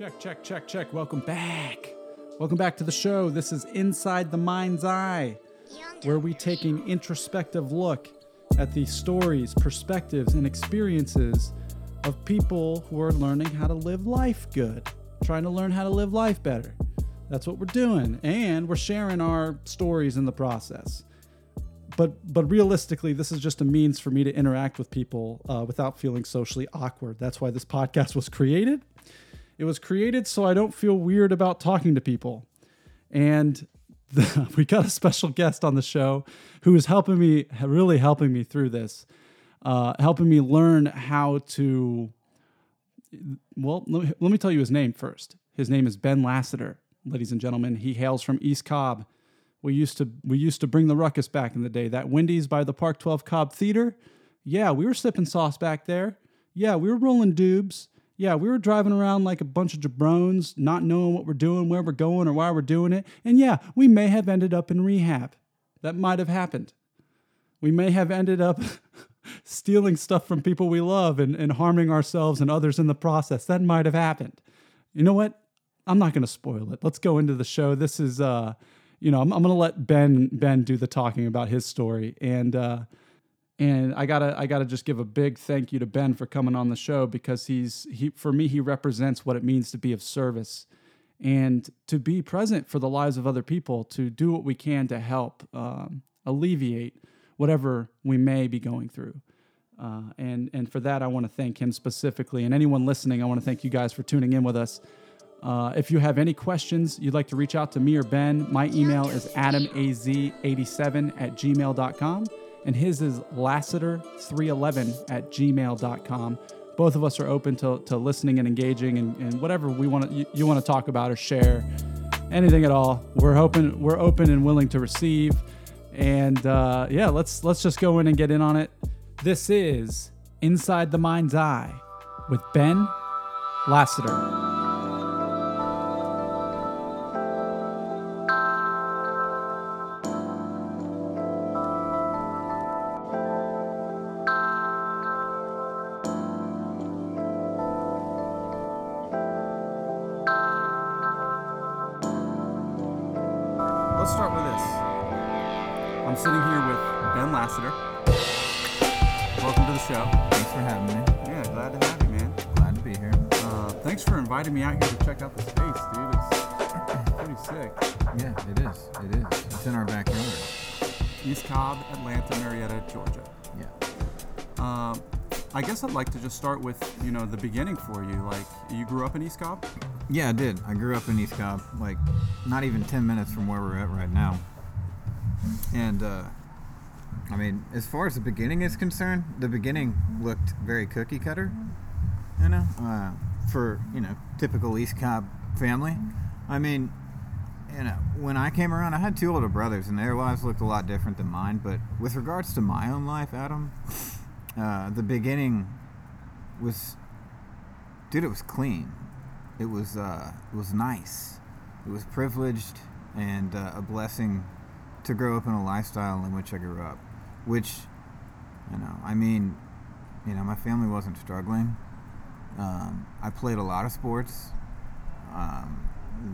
Check, check, check, check. Welcome back. Welcome back to the show. This is Inside the Mind's Eye, where we take an introspective look at the stories, perspectives, and experiences of people who are learning how to live life good, trying to learn how to live life better. That's what we're doing, and we're sharing our stories in the process. But but realistically, this is just a means for me to interact with people uh, without feeling socially awkward. That's why this podcast was created. It was created so I don't feel weird about talking to people. And the, we got a special guest on the show who is helping me, really helping me through this, uh, helping me learn how to. Well, let me, let me tell you his name first. His name is Ben Lassiter, ladies and gentlemen. He hails from East Cobb. We used to we used to bring the ruckus back in the day. That Wendy's by the Park 12 Cobb Theater. Yeah, we were sipping sauce back there. Yeah, we were rolling dubs. Yeah, we were driving around like a bunch of jabrones, not knowing what we're doing, where we're going, or why we're doing it. And yeah, we may have ended up in rehab. That might have happened. We may have ended up stealing stuff from people we love and, and harming ourselves and others in the process. That might have happened. You know what? I'm not going to spoil it. Let's go into the show. This is, uh, you know, I'm, I'm going to let Ben Ben do the talking about his story, and uh, and I gotta I gotta just give a big thank you to Ben for coming on the show because he's he for me he represents what it means to be of service and to be present for the lives of other people to do what we can to help um, alleviate whatever we may be going through. Uh, and and for that I want to thank him specifically and anyone listening I want to thank you guys for tuning in with us. Uh, if you have any questions you'd like to reach out to me or Ben, my email is adamaz87 at gmail.com and his is lassiter311 at gmail.com. Both of us are open to, to listening and engaging and, and whatever we want you, you want to talk about or share, anything at all. We're open, we're open and willing to receive. And uh, yeah, let's let's just go in and get in on it. This is Inside the Mind's Eye with Ben Lassiter. Start with you know the beginning for you. Like, you grew up in East Cobb. Yeah, I did. I grew up in East Cobb, like not even 10 minutes from where we're at right now. And, uh, I mean, as far as the beginning is concerned, the beginning looked very cookie cutter, you know, uh, for, you know, typical East Cobb family. I mean, you know, when I came around, I had two older brothers, and their lives looked a lot different than mine. But with regards to my own life, Adam, uh, the beginning was, dude, it was clean. It was, uh, it was nice. It was privileged and uh, a blessing to grow up in a lifestyle in which I grew up. Which, you know, I mean, you know, my family wasn't struggling. Um, I played a lot of sports. Um,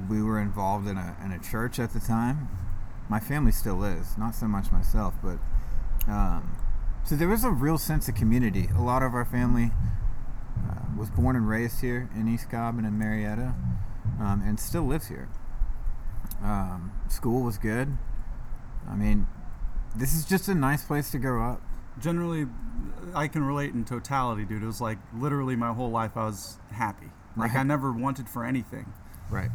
we were involved in a, in a church at the time. My family still is, not so much myself, but um, so there was a real sense of community. A lot of our family was born and raised here in East Cobb and in Marietta, um, and still lives here. Um, school was good. I mean, this is just a nice place to grow up. Generally, I can relate in totality, dude. It was like literally my whole life I was happy. Like I never wanted for anything. Right.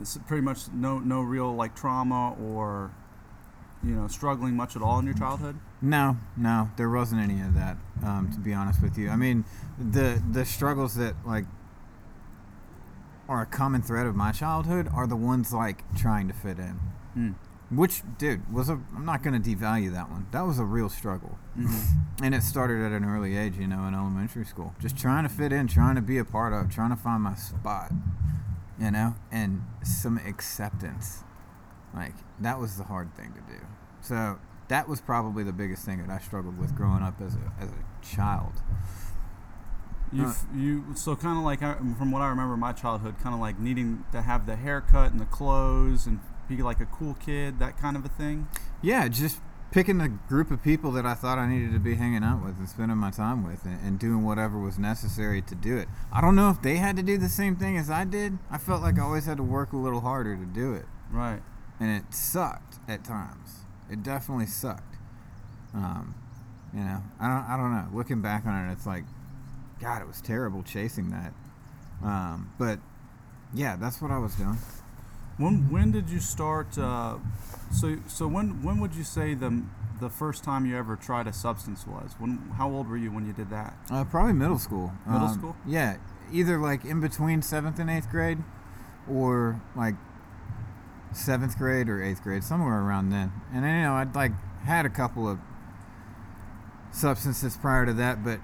It's pretty much no no real like trauma or you know struggling much at all in your childhood. No, no, there wasn't any of that. Um, to be honest with you, I mean, the the struggles that like are a common thread of my childhood are the ones like trying to fit in. Mm. Which, dude, was a. I'm not going to devalue that one. That was a real struggle, Mm-hmm. and it started at an early age. You know, in elementary school, just trying to fit in, trying to be a part of, trying to find my spot. You know, and some acceptance. Like that was the hard thing to do. So that was probably the biggest thing that I struggled with growing up as a as a child. You Uh, you so kind of like I- from what I remember my childhood, kind of like needing to have the haircut and the clothes and be like a cool kid, that kind of a thing. Yeah, just picking a group of people that I thought I needed to be hanging out with and spending my time with and, and doing whatever was necessary to do it. I don't know if they had to do the same thing as I did. I felt like I always had to work a little harder to do it. Right. And it sucked at times. It definitely sucked. Um, you know, I don't, I don't know. Looking back on it, it's like, God, it was terrible chasing that. Um, but yeah, that's what I was doing. When when did you start? Uh, so so when when would you say the the first time you ever tried a substance was? When how old were you when you did that? Uh, probably middle school. Middle Um, school? Yeah, either like in between seventh and eighth grade, or like seventh grade or eighth grade, somewhere around then. And then, you know, I'd like had a couple of substances prior to that, but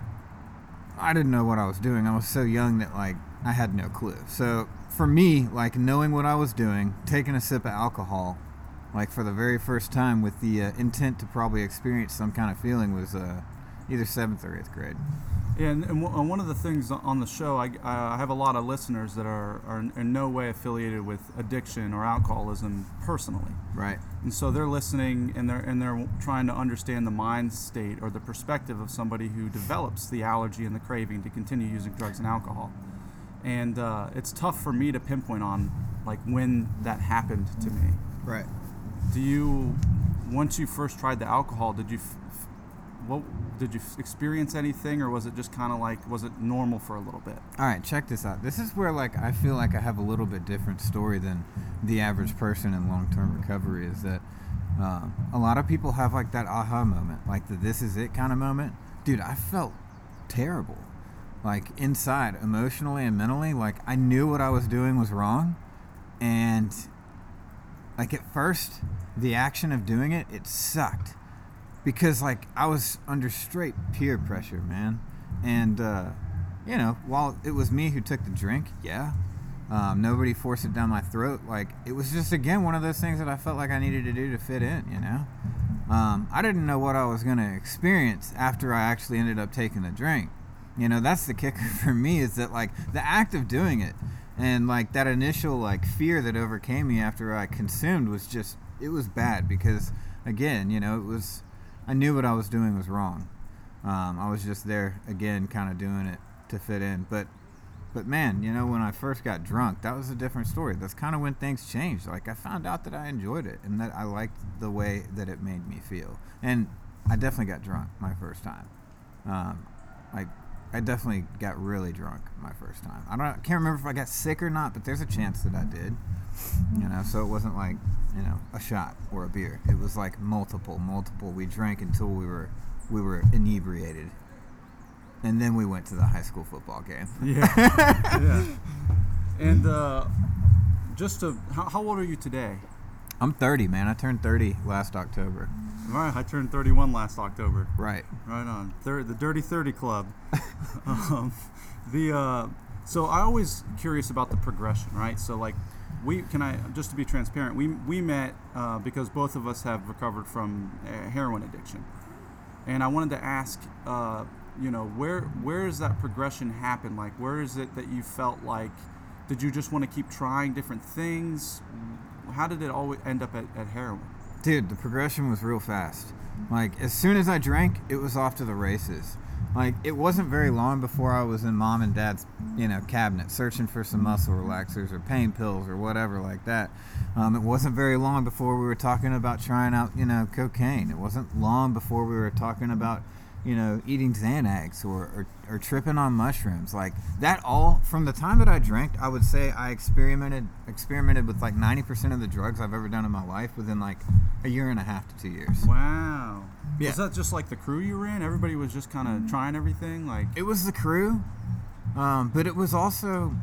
I didn't know what I was doing. I was so young that like I had no clue. So for me, like knowing what I was doing, taking a sip of alcohol, like for the very first time with the uh, intent to probably experience some kind of feeling was uh, either seventh or eighth grade. Yeah, and, and one of the things on the show, I, I have a lot of listeners that are, are in no way affiliated with addiction or alcoholism personally. Right. And so they're listening and they're and they're trying to understand the mind state or the perspective of somebody who develops the allergy and the craving to continue using drugs and alcohol. And uh, it's tough for me to pinpoint on like when that happened to me. Right. Do you, once you first tried the alcohol, did you, f- what did you experience anything, or was it just kind of like was it normal for a little bit? All right, check this out. This is where like I feel like I have a little bit different story than the average person in long-term recovery. Is that uh, a lot of people have like that aha moment, like the "this is it" kind of moment. Dude, I felt terrible, like inside, emotionally and mentally. Like I knew what I was doing was wrong, and like at first, the action of doing it, it sucked because like I was under straight peer pressure, man, and uh, you know, while it was me who took the drink, yeah, um, nobody forced it down my throat. Like it was just again one of those things that I felt like I needed to do to fit in. You know, um, I didn't know what I was gonna experience after I actually ended up taking the drink. You know, that's the kicker for me is that like the act of doing it and like that initial like fear that overcame me after I consumed was just it was bad because again, you know, it was I knew what I was doing was wrong. Um, I was just there again, kind of doing it to fit in. But, but man, you know, when I first got drunk, that was a different story. That's kind of when things changed. Like I found out that I enjoyed it and that I liked the way that it made me feel. And I definitely got drunk my first time. Um, like I definitely got really drunk my first time. I don't, I can't remember if I got sick or not, but there's a chance that I did. You know, so it wasn't like you know a shot or a beer. It was like multiple, multiple. We drank until we were we were inebriated, and then we went to the high school football game. Yeah. yeah. And uh, just to, how, how old are you today? I'm 30, man. I turned 30 last October. All right, I turned 31 last October. Right. Right on. Thir- the Dirty 30 Club. um, the uh, so I always curious about the progression, right? So like we can I just to be transparent, we we met uh, because both of us have recovered from uh, heroin addiction, and I wanted to ask, uh, you know, where where does that progression happen? Like, where is it that you felt like? Did you just want to keep trying different things? How did it always end up at, at heroin? Dude, the progression was real fast. Like as soon as I drank, it was off to the races. Like it wasn't very long before I was in mom and dad's, you know, cabinet searching for some muscle relaxers or pain pills or whatever like that. Um, it wasn't very long before we were talking about trying out, you know, cocaine. It wasn't long before we were talking about, you know, eating Xanax or, or, or tripping on mushrooms. Like that all from the time that I drank, I would say I experimented experimented with like 90% of the drugs I've ever done in my life within like a year and a half to two years. Wow. Yeah. Was that just like the crew you were in? Everybody was just kind of trying everything. Like, It was the crew, um, but it was also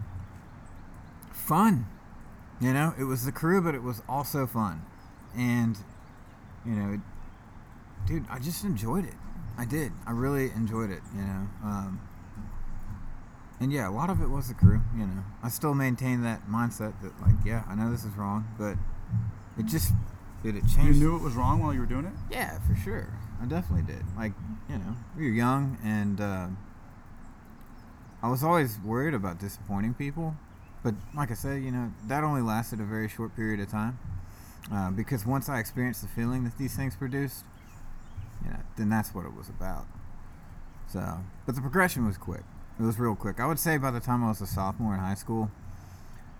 fun. You know, it was the crew, but it was also fun. And, you know, it, dude, I just enjoyed it. I did. I really enjoyed it, you know. Um, and yeah, a lot of it was the crew, you know. I still maintain that mindset that, like, yeah, I know this is wrong, but it just, did it changed. you knew it was wrong while you were doing it. Yeah, for sure. I definitely did. Like, you know, we were young and uh, I was always worried about disappointing people, but like I said, you know, that only lasted a very short period of time. Uh, because once I experienced the feeling that these things produced, you know, then that's what it was about. So, but the progression was quick. It was real quick. I would say by the time I was a sophomore in high school,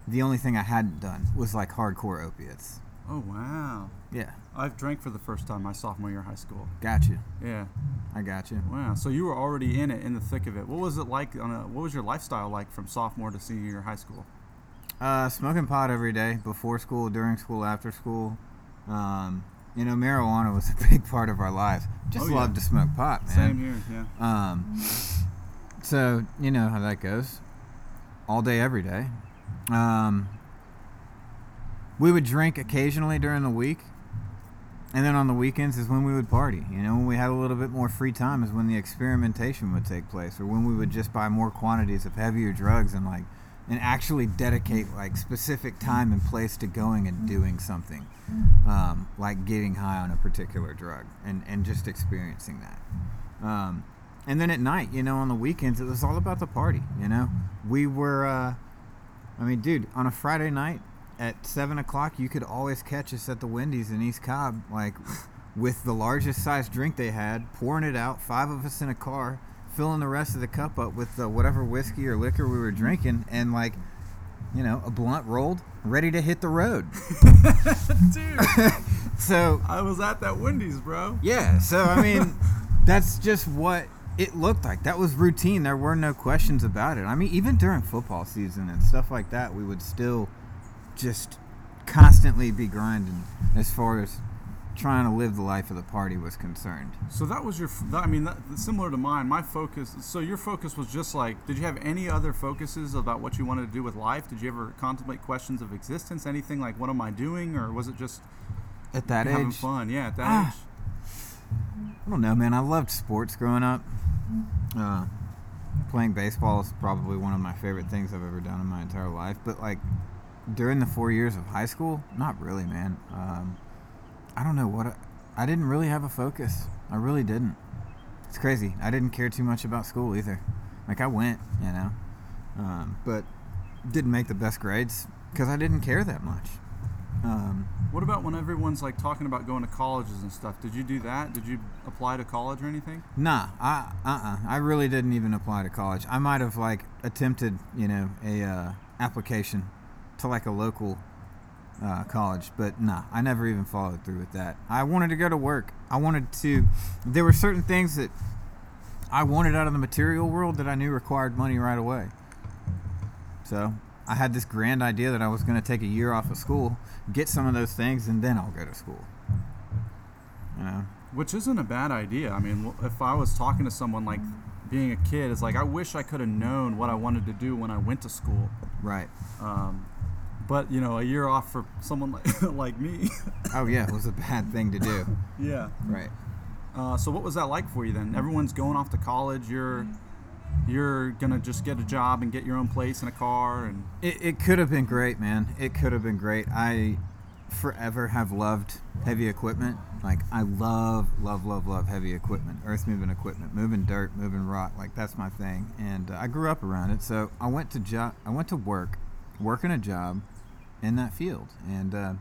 the only thing I hadn't done was like hardcore opiates. Oh wow. Yeah, I've drank for the first time my sophomore year of high school. gotcha. Yeah. I got you. Wow. So you were already in it, in the thick of it. What was it like? On a, what was your lifestyle like from sophomore to senior year of high school? Uh, smoking pot every day, before school, during school, after school. Um, you know, marijuana was a big part of our lives. Just Oh, yeah. loved to smoke pot, man. Same here. Yeah. Um, so you know how that goes. All day, every day. Um, we would drink occasionally during the week, and then on the weekends is when we would party. You know, when we had a little bit more free time is when the experimentation would take place, or when we would just buy more quantities of heavier drugs and like, and actually dedicate like specific time and place to going and doing something, um, like getting high on a particular drug and and just experiencing that. Um, and then at night, you know, on the weekends, it was all about the party. You know, we were. Uh, I mean, dude, on a Friday night at seven o'clock, you could always catch us at the Wendy's in East Cobb, like with the largest size drink they had, pouring it out, five of us in a car, filling the rest of the cup up with uh, whatever whiskey or liquor we were drinking, and like, you know, a blunt rolled, ready to hit the road. Dude, So I was at that Wendy's, bro. Yeah, so I mean, that's just what it looked like. That was routine. There were no questions about it. I mean, even during football season and stuff like that, we would still just constantly be grinding as far as trying to live the life of the party was concerned. So that was your. That, I mean, that, similar to mine. My focus. So your focus was just like. Did you have any other focuses about what you wanted to do with life? Did you ever contemplate questions of existence? Anything like, what am I doing, or was it just At that having age, fun? Yeah, at that Ah. age. I don't know, man. I loved sports growing up. Uh, playing baseball is probably one of my favorite things I've ever done in my entire life. But like during the four years of high school, not really, man. Um, I don't know what I, I didn't really have a focus. I really didn't. It's crazy. I didn't care too much about school either. Like I went, you know, um, but didn't make the best grades because I didn't care that much. Um, What about when everyone's like talking about going to colleges and stuff? Did you do that? Did you apply to college or anything? Nah, I uh-uh. I really didn't even apply to college. I might have like attempted, you know, a uh, application to like a local uh, college, but nah, I never even followed through with that. I wanted to go to work. I wanted to. There were certain things that I wanted out of the material world that I knew required money right away. So I had this grand idea that I was going to take a year off of school, get some of those things, and then I'll go to school. You know. Which isn't a bad idea. I mean, if I was talking to someone like being a kid, it's like I wish I could have known what I wanted to do when I went to school. Right. Um, but you know, a year off for someone like like me. Oh yeah, it was a bad thing to do. yeah. Right. Uh, so what was that like for you then? Everyone's going off to college. You're you're gonna just get a job and get your own place and a car and It, it could have been great, man. It could have been great. I forever have loved heavy equipment. Like I love, love, love, love heavy equipment, earth moving equipment, moving dirt, moving rock. Like that's my thing. And uh, I grew up around it. So I went to job. I went to work, working a job in that field. And uh,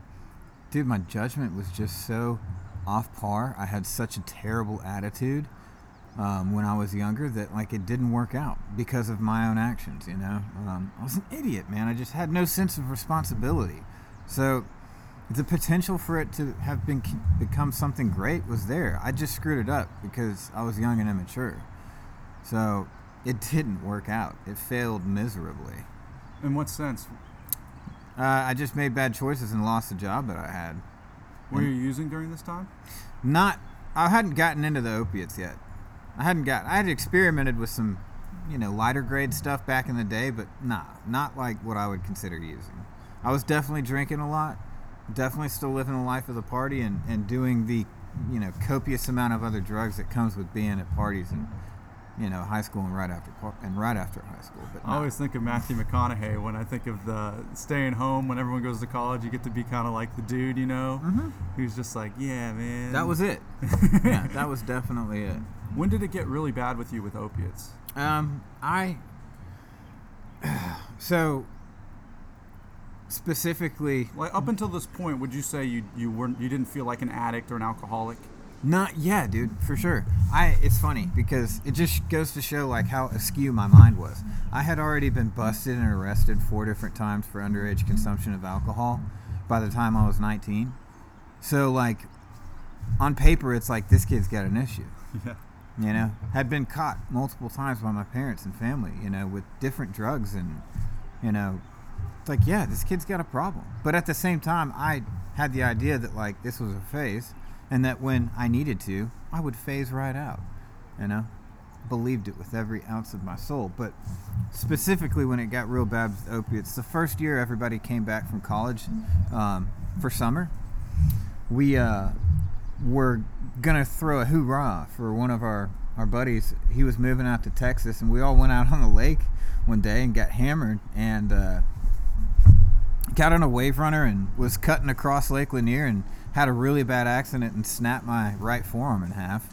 dude, my judgment was just so off par. I had such a terrible attitude um, when I was younger that like it didn't work out because of my own actions. You know, um, I was an idiot, man. I just had no sense of responsibility. So the potential for it to have been become something great was there. I just screwed it up because I was young and immature. So it didn't work out. It failed miserably. in what sense? Uh, I just made bad choices and lost the job that I had. What were you using during this time? Not, I hadn't gotten into the opiates yet. I hadn't got. I had experimented with some, you know, lighter grade stuff back in the day, but nah, not like what I would consider using. I was definitely drinking a lot, definitely still living the life of the party and, and doing the, you know, copious amount of other drugs that comes with being at parties and, you know, high school and right after and right after high school. But I nah. always think of Matthew McConaughey when I think of the staying home when everyone goes to college. You get to be kind of like the dude, you know, Mhm. who's just like, yeah, man. that was it. yeah, that was definitely it. When did it get really bad with you with opiates? Um, I So, specifically, Like up until this point, would you say you you weren't you didn't feel like an addict or an alcoholic? Not yeah, dude, for sure. I it's funny because it just goes to show like how askew my mind was. I had already been busted and arrested four different times for underage consumption of alcohol by the time I was 19. So like on paper it's like this kid's got an issue. Yeah. You know, had been caught multiple times by my parents and family, you know, with different drugs and you know, it's like yeah, this kid's got a problem. But at the same time, I had the idea that like this was a phase and that when I needed to, I would phase right out. You know, believed it with every ounce of my soul. But specifically, when it got real bad with opiates, the first year everybody came back from college um, for summer, we uh, were gonna throw a hoorah for one of our our buddies. He was moving out to Texas, and we all went out on the lake one day and got hammered and. Uh, got on a wave runner and was cutting across Lake Lanier and had a really bad accident and snapped my right forearm in half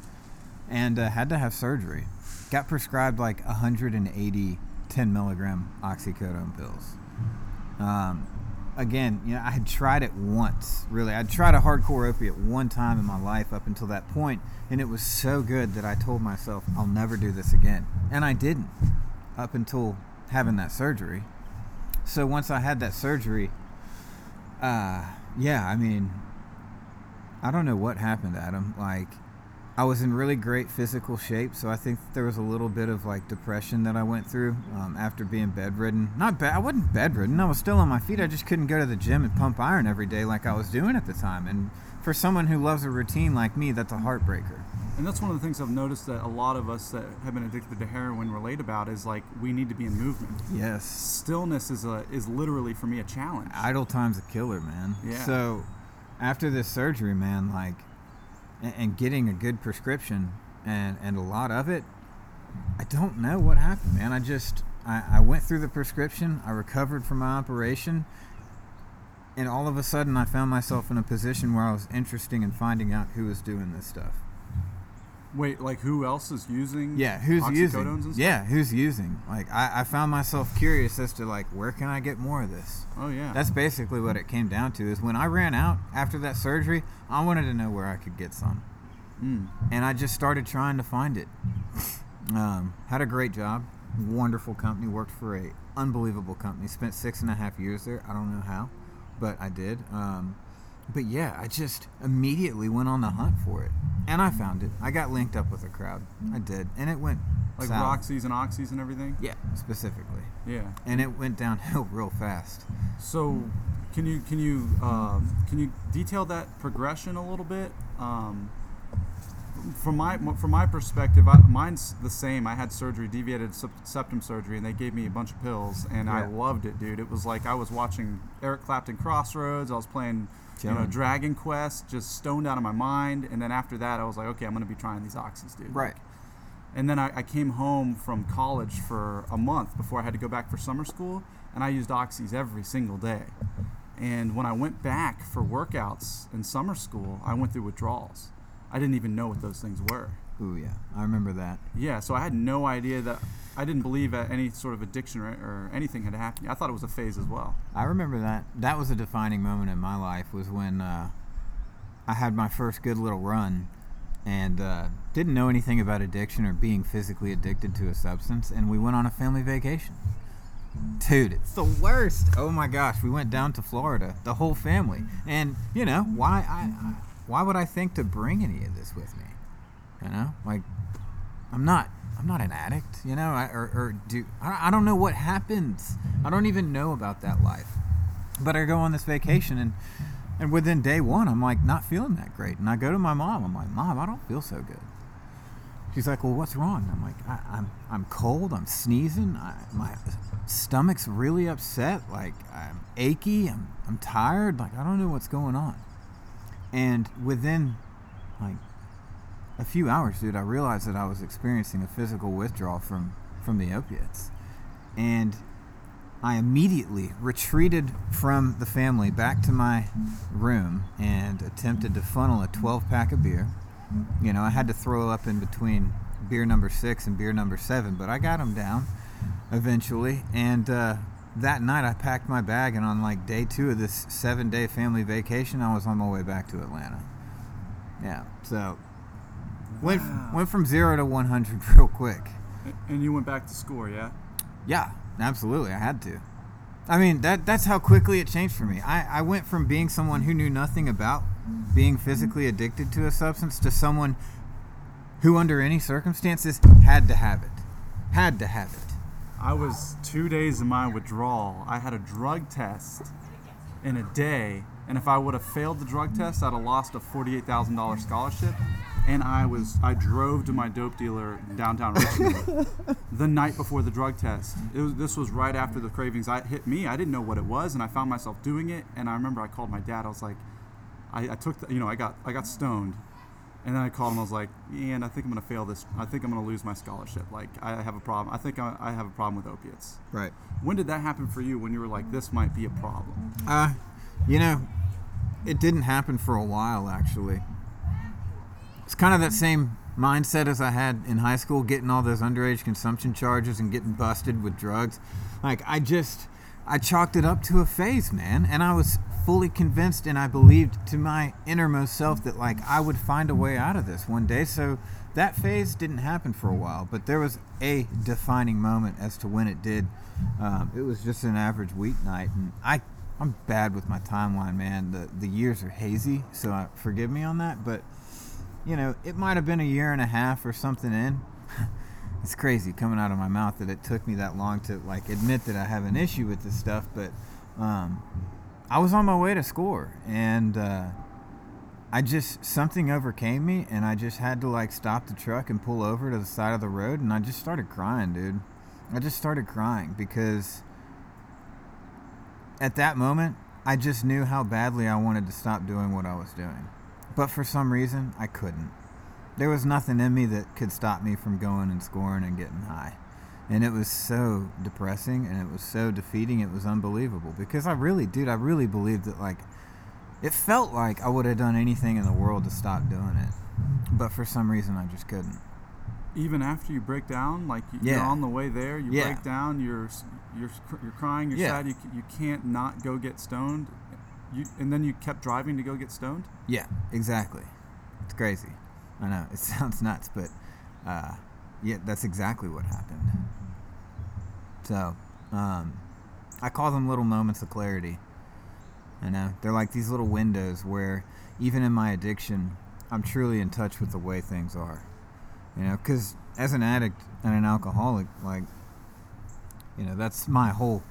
and uh, had to have surgery. Got prescribed like 180 10 milligram oxycodone pills. Um, again, you know, I had tried it once, really. I'd tried a hardcore opiate one time in my life up until that point, and it was so good that I told myself, I'll never do this again. And I didn't up until having that surgery so once I had that surgery, uh, yeah, I mean, I don't know what happened, Adam. Like, I was in really great physical shape, so I think there was a little bit of like depression that I went through um, after being bedridden. Not bad. I wasn't bedridden. I was still on my feet. I just couldn't go to the gym and pump iron every day like I was doing at the time. And for someone who loves a routine like me, that's a heartbreaker. And that's one of the things I've noticed that a lot of us that have been addicted to heroin relate about is like we need to be in movement. Yes. Stillness is a is literally for me a challenge. Idle time's a killer, man. Yeah. So after this surgery, man, like, and, and getting a good prescription and and a lot of it, I don't know what happened, man. I just I, I went through the prescription. I recovered from my operation. And all of a sudden, I found myself in a position where I was interested in finding out who was doing this stuff. Wait, like who else is using? Yeah, who's using? And stuff? Yeah, who's using? Like, I, I found myself curious as to like, where can I get more of this? Oh yeah. That's basically what it came down to. Is when I ran out after that surgery, I wanted to know where I could get some, Mm. and I just started trying to find it. Um, had a great job, wonderful company. Worked for a unbelievable company. Spent six and a half years there. I don't know how, but I did. Um, but yeah, I just immediately went on the hunt for it, and I found it. I got linked up with a crowd. I did, and it went like south. Roxy's and Oxys and everything. Yeah, specifically, Yeah. and it went downhill real fast. So, can you can you um, can you detail that progression a little bit? Um, from my from my perspective, I, mine's the same. I had surgery, deviated septum surgery, and they gave me a bunch of pills, and I loved it, dude. It was like I was watching Eric Clapton Crossroads. I was playing, you know. Dragon Quest, just stoned out of my mind. And then after that, I was like, okay, I'm gonna be trying these oxys, dude. Right. And then I, I came home from college for a month before I had to go back for summer school, and I used oxys every single day. And when I went back for workouts in summer school, I went through withdrawals. I didn't even know what those things were. Ooh yeah, I remember that. Yeah, so I had no idea that I didn't believe that any sort of addiction or, or anything had happened. I thought it was a phase as well. I remember that. That was a defining moment in my life. Was when uh, I had my first good little run, and uh, didn't know anything about addiction or being physically addicted to a substance. And we went on a family vacation. Dude, it's the worst. Oh my gosh, we went down to Florida, the whole family. And you know why? I, I why would I think to bring any of this with me? You know, like I'm not. I'm not an addict, you know, I, or, or do I, I don't know what happens. I don't even know about that life. But I go on this vacation and and within day one, I'm like not feeling that great. And I go to my mom. I'm like, Mom, I don't feel so good. She's like, Well, what's wrong? I'm like, I, I'm I'm cold. I'm sneezing. I, my stomach's really upset. Like I'm achy. I'm I'm tired. Like I don't know what's going on. And within like a few hours, dude, I realized that I was experiencing a physical withdrawal from from the opiates, and I immediately retreated from the family back to my room and attempted to funnel a 12 pack of beer. You know, I had to throw up in between beer number six and beer number seven, but I got them down eventually, and uh, that night I packed my bag, and on like day two of this seven day family vacation, I was on my way back to Atlanta. Yeah, so went Wow. went from zero to 100 real quick. And you went back to score, yeah? Yeah, absolutely. I had to. I mean, that that's how quickly it changed for me. I, I went from being someone who knew nothing about being physically addicted to a substance to someone who, under any circumstances, had to have it. Had to have it. I was two days in my withdrawal. I had a drug test in a day, and if I would have failed the drug test, I'd have lost a forty-eight thousand dollars scholarship. And I was I drove to my dope dealer in downtown Richmond the night before the drug test. It was, this was right after the cravings I hit me. I didn't know what it was, and I found myself doing it. And I remember I called my dad. I was like, I, I took the, you know I got I got stoned. And then I called him. I was like, "Ian, I think I'm gonna fail this. I think I'm gonna lose my scholarship. Like, I have a problem. I think I, I have a problem with opiates." Right. When did that happen for you? When you were like, "This might be a problem"? Uh, you know, it didn't happen for a while, actually. It's kind of that same mindset as I had in high school, getting all those underage consumption charges and getting busted with drugs. Like, I just, I chalked it up to a phase, man. And I was fully convinced and I believed to my innermost self that, like, I would find a way out of this one day. So that phase didn't happen for a while, but there was a defining moment as to when it did. Um, it was just an average weeknight, and I I'm bad with my timeline, man. The the years are hazy, so uh, forgive me on that. But you know, it might have been a year and a half or something in. it's crazy coming out of my mouth that it took me that long to like admit that I have an issue with this stuff. But um, I was on my way to score, and uh, I just something overcame me, and I just had to like stop the truck and pull over to the side of the road, and I just started crying, dude. I just started crying because at that moment, I just knew how badly I wanted to stop doing what I was doing. But for some reason, I couldn't. There was nothing in me that could stop me from going and scoring and getting high. And it was so depressing and it was so defeating, it was unbelievable. Because I really, dude, I really believed that, like, it felt like I would have done anything in the world to stop doing it. But for some reason, I just couldn't. Even after you break down, like you- you're Yeah. on the way there, you Yeah. break down, you're you're you're crying, you're Yeah. sad, you you can't not go get stoned. You and then you kept driving to go get stoned. Yeah, exactly. It's crazy. I know it sounds nuts, but uh, yeah, that's exactly what happened. So, um, I call them little moments of clarity. I know they're like these little windows where, even in my addiction, I'm truly in touch with the way things are. You know, because as an addict and an alcoholic, like, you know, that's my whole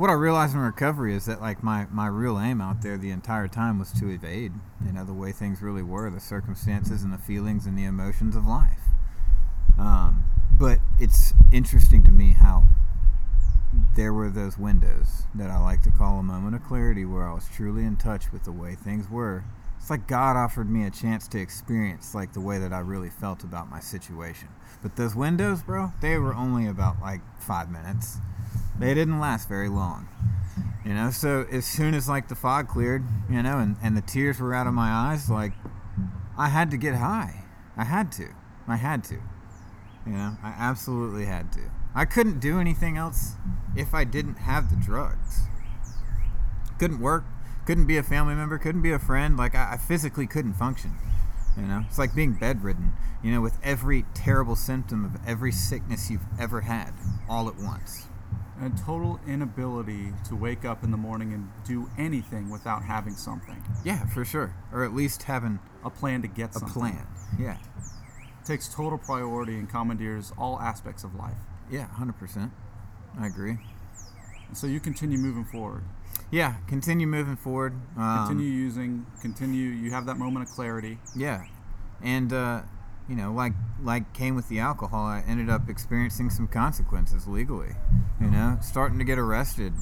what I realized in recovery is that like my, my real aim out there the entire time was to evade, you know, the way things really were, the circumstances and the feelings and the emotions of life. Um, but it's interesting to me how there were those windows that I like to call a moment of clarity where I was truly in touch with the way things were. It's like God offered me a chance to experience like the way that I really felt about my situation. But those windows, bro, they were only about like five minutes. They didn't last very long. You know, so as soon as like the fog cleared, you know, and, and the tears were out of my eyes, like I had to get high. I had to. I had to. You know, I absolutely had to. I couldn't do anything else if I didn't have the drugs. Couldn't work, couldn't be a family member, couldn't be a friend. Like, I, I physically couldn't function. You know, it's like being bedridden, you know, with every terrible symptom of every sickness you've ever had all at once. A total inability to wake up in the morning and do anything without having something, Yeah, for sure. Or at least having a plan to get something. a plan. Yeah. takes total priority and commandeers all aspects of life. Yeah, 100%. I agree. So you continue moving forward. Yeah, continue moving forward. Um, Continue using. Continue. You have that moment of clarity. Yeah, and uh, you know, like like came with the alcohol, I ended up experiencing some consequences legally. You know, starting to get arrested.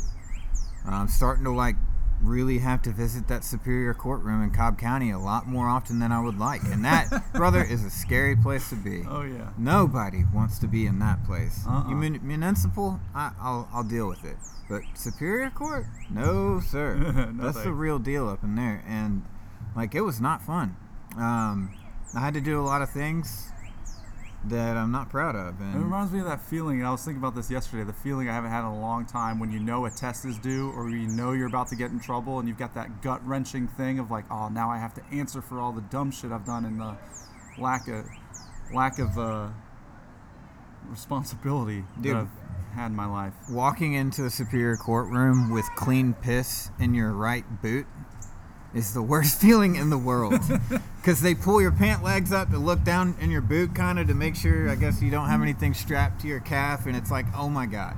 Um, starting to like really have to visit that superior courtroom in Cobb County a lot more often than I would like, and that, brother, is a scary place to be. Oh yeah. Nobody wants to be in that place. Uh-uh. You mun- municipal, I, I'll I'll deal with it. But superior court, no sir. No That's the real deal up in there, and like it was not fun. Um, I had to do a lot of things that I'm not proud of. And It reminds me of that feeling. I was thinking about this yesterday. The feeling I haven't had in a long time when you know a test is due, or you know you're about to get in trouble, and you've got that gut wrenching thing of like, oh, now I have to answer for all the dumb shit I've done and the lack of lack of uh, responsibility Dude. that I've had in my life. walking into a superior courtroom with clean piss in your right boot is the worst feeling in the world. Because they pull your pant legs up to look down in your boot, kind of to make sure, I guess, you don't have anything strapped to your calf, and it's like, oh my god.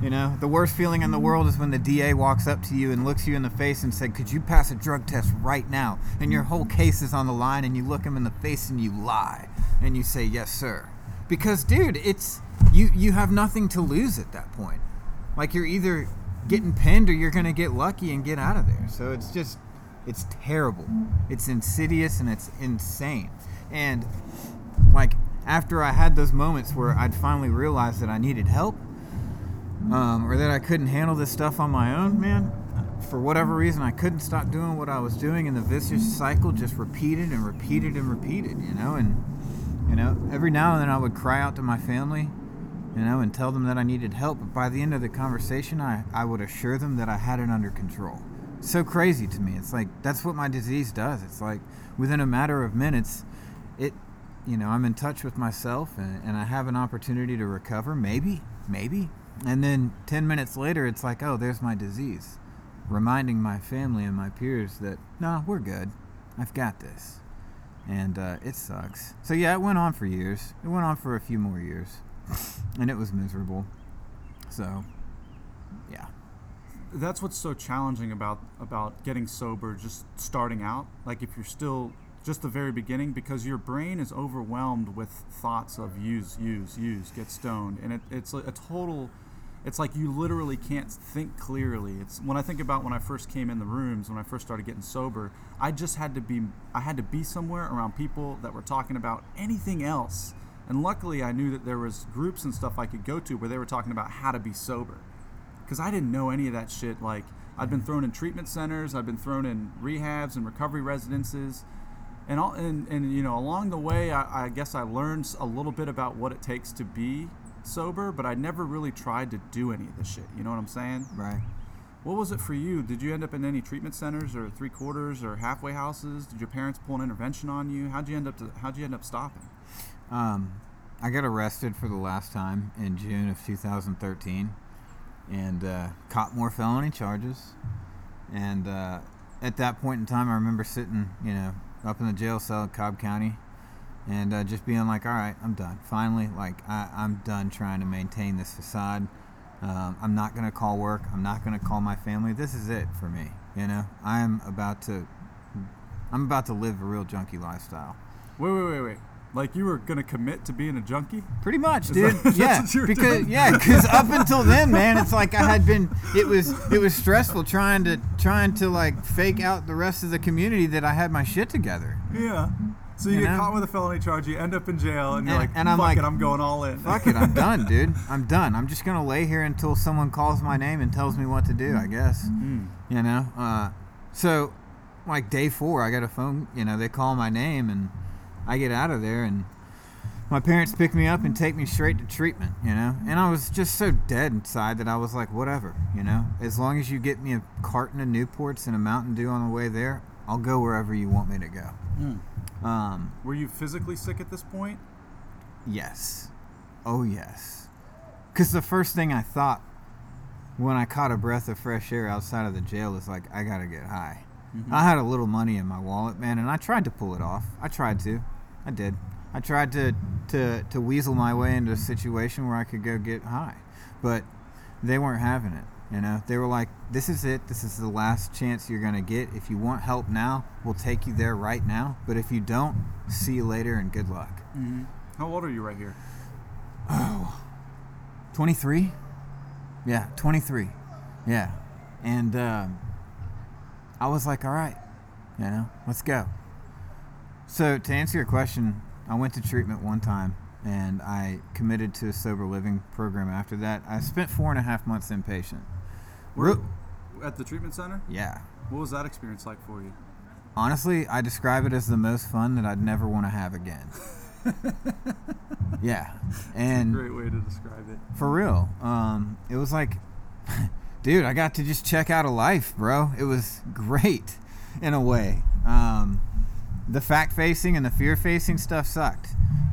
You know, the worst feeling in the world is when the DA walks up to you and looks you in the face and said, "Could you pass a drug test right now?" And your whole case is on the line, and you look him in the face and you lie, and you say, "Yes, sir," because, dude, it's you. You have nothing to lose at that point. Like you're either getting pinned or you're gonna get lucky and get out of there. So it's just, it's terrible. It's insidious and it's insane. And like after I had those moments where I'd finally realized that I needed help, um, or that I couldn't handle this stuff on my own, man. For whatever reason, I couldn't stop doing what I was doing, and the vicious cycle just repeated and repeated and repeated. You know, and you know, every now and then I would cry out to my family, you know, and tell them that I needed help. But by the end of the conversation, I, I would assure them that I had it under control. So crazy to me. It's like that's what my disease does. It's like within a matter of minutes, it, you know, I'm in touch with myself and, and I have an opportunity to recover. Maybe, maybe. And then 10 minutes later, it's like, oh, there's my disease. Reminding my family and my peers that, no, we're good. I've got this. And uh, it sucks. So, yeah, it went on for years. It went on for a few more years. and it was miserable. So, yeah. That's what's so challenging about about getting sober just starting out. Like if you're still just the very beginning because your brain is overwhelmed with thoughts of use use use get stoned. And it, it's a, a total it's like you literally can't think clearly. It's when i think about when i first came in the rooms when i first started getting sober i just had to be i had to be somewhere around people that were talking about anything else. And luckily i knew that there was groups and stuff i could go to where they were talking about how to be sober because I didn't know any of that shit. Like I'd been thrown in treatment centers, I've been thrown in rehabs and recovery residences, and all, and, and you know along the way, I, I guess I learned a little bit about what it takes to be sober, but I never really tried to do any of the shit. You know what I'm saying? Right. What was it for you? Did you end up in any treatment centers or three quarters or halfway houses? Did your parents pull an intervention on you? How'd you end up to, How'd you end up stopping? Um, I got arrested for the last time in June of 2013 and uh, caught more felony charges. And uh, at that point in time, I remember sitting, you know, up in the jail cell in Cobb County and uh, just being like, all right, I'm done. Finally, like, I, I'm done trying to maintain this facade. Um, I'm not going to call work. I'm not going to call my family. This is it for me. You know, I'm about to, I'm about to live a real junkie lifestyle. Wait, wait, wait, wait. Like you were gonna commit to being a junkie? Pretty much, dude. that- yeah, what you were because doing? yeah, because up until then, man, it's like I had been. It was it was stressful trying to trying to like fake out the rest of the community that I had my shit together. Yeah. So you, You get know? caught with a felony charge, you end up in jail, and you're And- like, and I'm like, it, I'm going all in." Fuck it, I'm done, dude. I'm done. I'm just gonna lay here until someone calls my name and tells me what to do. I guess. Mm. You know. Uh, so, like day four, I got a phone. You know, they call my name and I get out of there and my parents pick me up and take me straight to treatment, you know? And I was just so dead inside that I was like, whatever, you know? As long as you get me a carton of Newports and a Mountain Dew on the way there, I'll go wherever you want me to go. Mm. Um, Were you physically sick at this point? yes. Oh, yes. Because the first thing I thought when I caught a breath of fresh air outside of the jail is like, I gotta get high. I had a little money in my wallet, man, and I tried to pull it off. I tried to. I did. I tried to, to, to weasel my way into a situation where I could go get high. But they weren't having it. You know, they were like, "This is it. This is the last chance you're gonna get. If you want help now, we'll take you there right now. But if you don't, see you later and good luck." Mm-hmm. How old are you right here? Oh, 23? Yeah, 23. Yeah. And um, I was like, all right, you know, let's go. So, to answer your question, I went to treatment one time and I committed to a sober living program after that. I spent four and a half months inpatient. Real, At the treatment center? yeah. What was that experience like for you? Honestly, I describe it as the most fun that I'd never want to have again. yeah, and great way to describe it. For real, um, it was like, dude, I got to just check out a life, bro. It was great, in a way. Um, the fact facing and the fear facing stuff sucked.